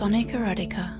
Sonic Erotica.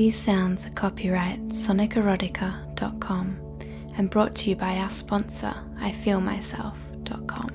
These sounds are copyright sonicerotica.com and brought to you by our sponsor, ifeelmyself.com.